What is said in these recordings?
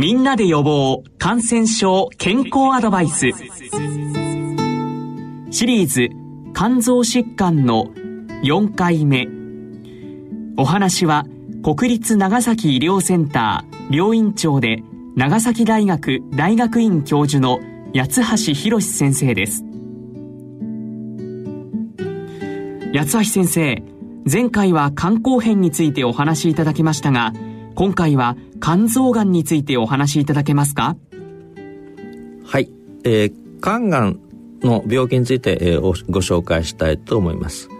みんなで予防感染症健康アドバイス。シリーズ肝臓疾患の4回目。お話は国立長崎医療センター病院長で長崎大学大学院教授の八橋博先生です。八橋先生前回は肝硬変についてお話しいただきましたが今回は肝臓がんについてお話しいただけますか？はい、えー、肝がんの病気について、えー、ご紹介したいと思います。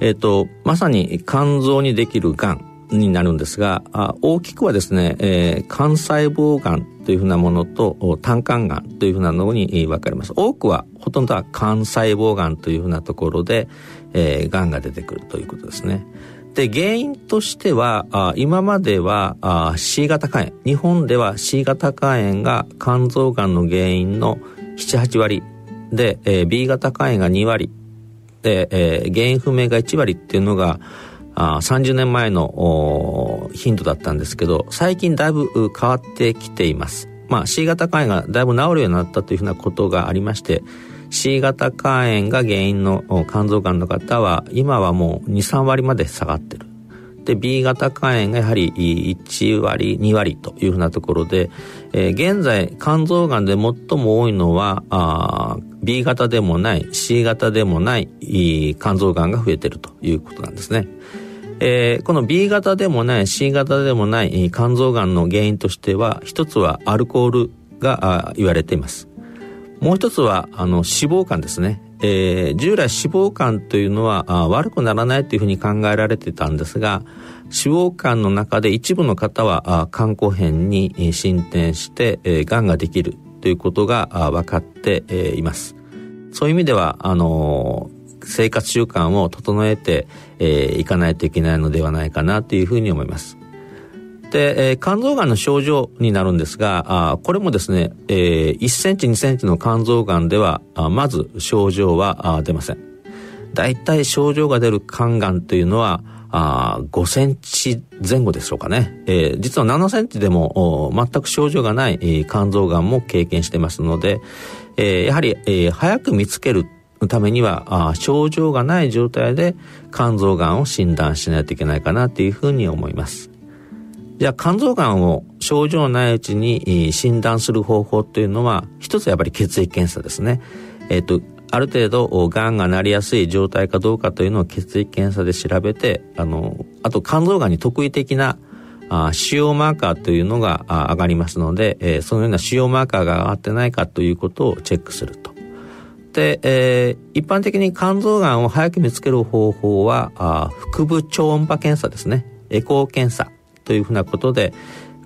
えっ、ー、とまさに肝臓にできるがんになるんですがあ大きくはですね、えー、肝細胞がんというふうなものと胆管がんというふうなのに分かれます。多くはほとんどは肝細胞がんというふうなところで、えー、がんが出てくるということですね。で原因としては今までは C 型肝炎。日本では C 型肝炎が肝臓がんの原因の78割。で、B 型肝炎が2割。で、原因不明が1割っていうのがあ30年前の頻度だったんですけど最近だいぶ変わってきています。まあ、C 型肝炎がだいぶ治るようになったというふうなことがありまして C 型肝炎が原因の肝臓がんの方は今はもう23割まで下がってる。で B 型肝炎がやはり1割2割というふうなところで、えー、現在肝臓がんで最も多いのはあ B 型でもない C 型でもない肝臓がんが増えてるということなんですね。えー、この B 型でもない C 型でもない肝臓がんの原因としては一つはアルコールが言われていますもう一つはあの脂肪肝ですね、えー、従来脂肪肝というのはあ悪くならないというふうに考えられてたんですが脂肪肝の中で一部の方は肝硬変に進展して、えー、癌ができるということが分かって、えー、いますそういう意味ではあのー生活習慣を整えてい、えー、かないといけないのではないかなというふうに思います。で、えー、肝臓がんの症状になるんですが、あこれもですね、えー、1センチ2センチの肝臓がんでは、あまず症状はあ出ません。大体症状が出る肝がんというのは、あ5センチ前後でしょうかね。えー、実は7センチでも全く症状がない、えー、肝臓がんも経験してますので、えー、やはり、えー、早く見つけるためにはあ症状がない状態で肝臓がんを診断しないといけないかなというふうに思います。じゃあ肝臓がんを症状ないうちに診断する方法というのは一つやっぱり血液検査ですね。えっ、とある程度がんがなりやすい状態かどうかというのを血液検査で調べてあのあと肝臓がんに特異的な腫瘍マーカーというのが上がりますので、そのような腫瘍マーカーが上がってないかということをチェックすると。で、えー、一般的に肝臓がんを早く見つける方法は腹部超音波検査ですねエコー検査というふうなことで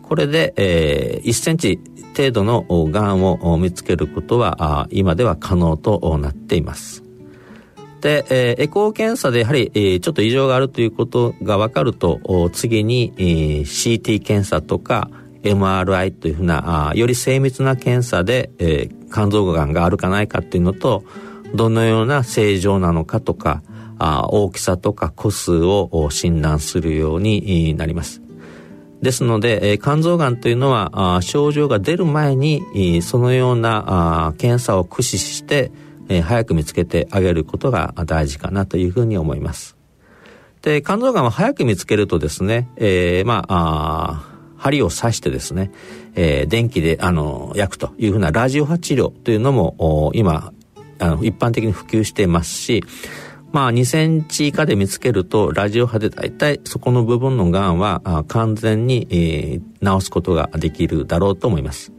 これで、えー、1センチ程度のがんを見つけることはあ今では可能となっています。で、えー、エコー検査でやはり、えー、ちょっと異常があるということが分かると次に、えー、CT 検査とか MRI というふうなあより精密な検査で、えー、肝臓がんがあるかないかっていうのとどのような正常なのかとかあ大きさとか個数を診断するようになります。ですので、えー、肝臓がんというのはあ症状が出る前にそのようなあ検査を駆使して、えー、早く見つけてあげることが大事かなというふうに思います。で肝臓がんは早く見つけるとですね、えー、まああ針を刺してですね、えー、電気で、あの、焼くというふうなラジオ波治療というのも、今、あの、一般的に普及していますし、まあ、2センチ以下で見つけると、ラジオ波で大体そこの部分の癌は完全に、えー、治すことができるだろうと思います。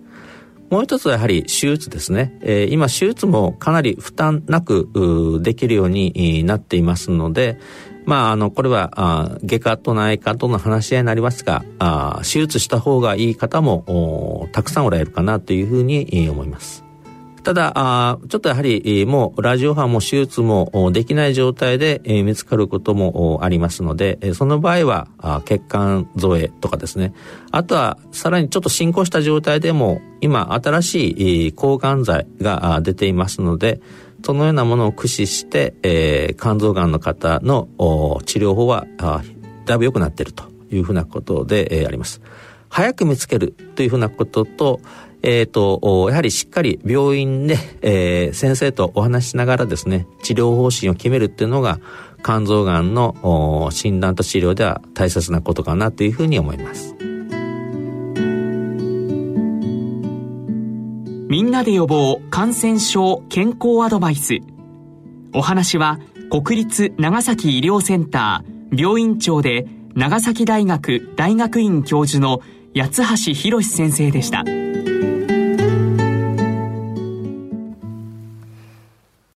もう一つはやはり手術ですね。えー、今手術もかなり負担なくできるようになっていますので、まあ、あの、これは、外科と内科との話し合いになりますが、あ手術した方がいい方もたくさんおられるかなというふうに思います。ただ、あちょっとやはり、もう、ラジオ波も手術もできない状態で見つかることもありますので、その場合は、血管造影とかですね。あとは、さらにちょっと進行した状態でも、今、新しい抗がん剤が出ていますので、そのようなものを駆使して、えー、肝臓がんの方の治療法はだいぶ良くなっているというふうなことで、えー、あります。早く見つけるというふうなことと、えっ、ー、と、やはりしっかり病院で、えー、先生とお話しながらですね、治療方針を決めるっていうのが、肝臓がんの診断と治療では大切なことかなというふうに思います。みんなで予防感染症健康アドバイス。お話は国立長崎医療センター病院長で長崎大学大学院教授の八橋博先生でした。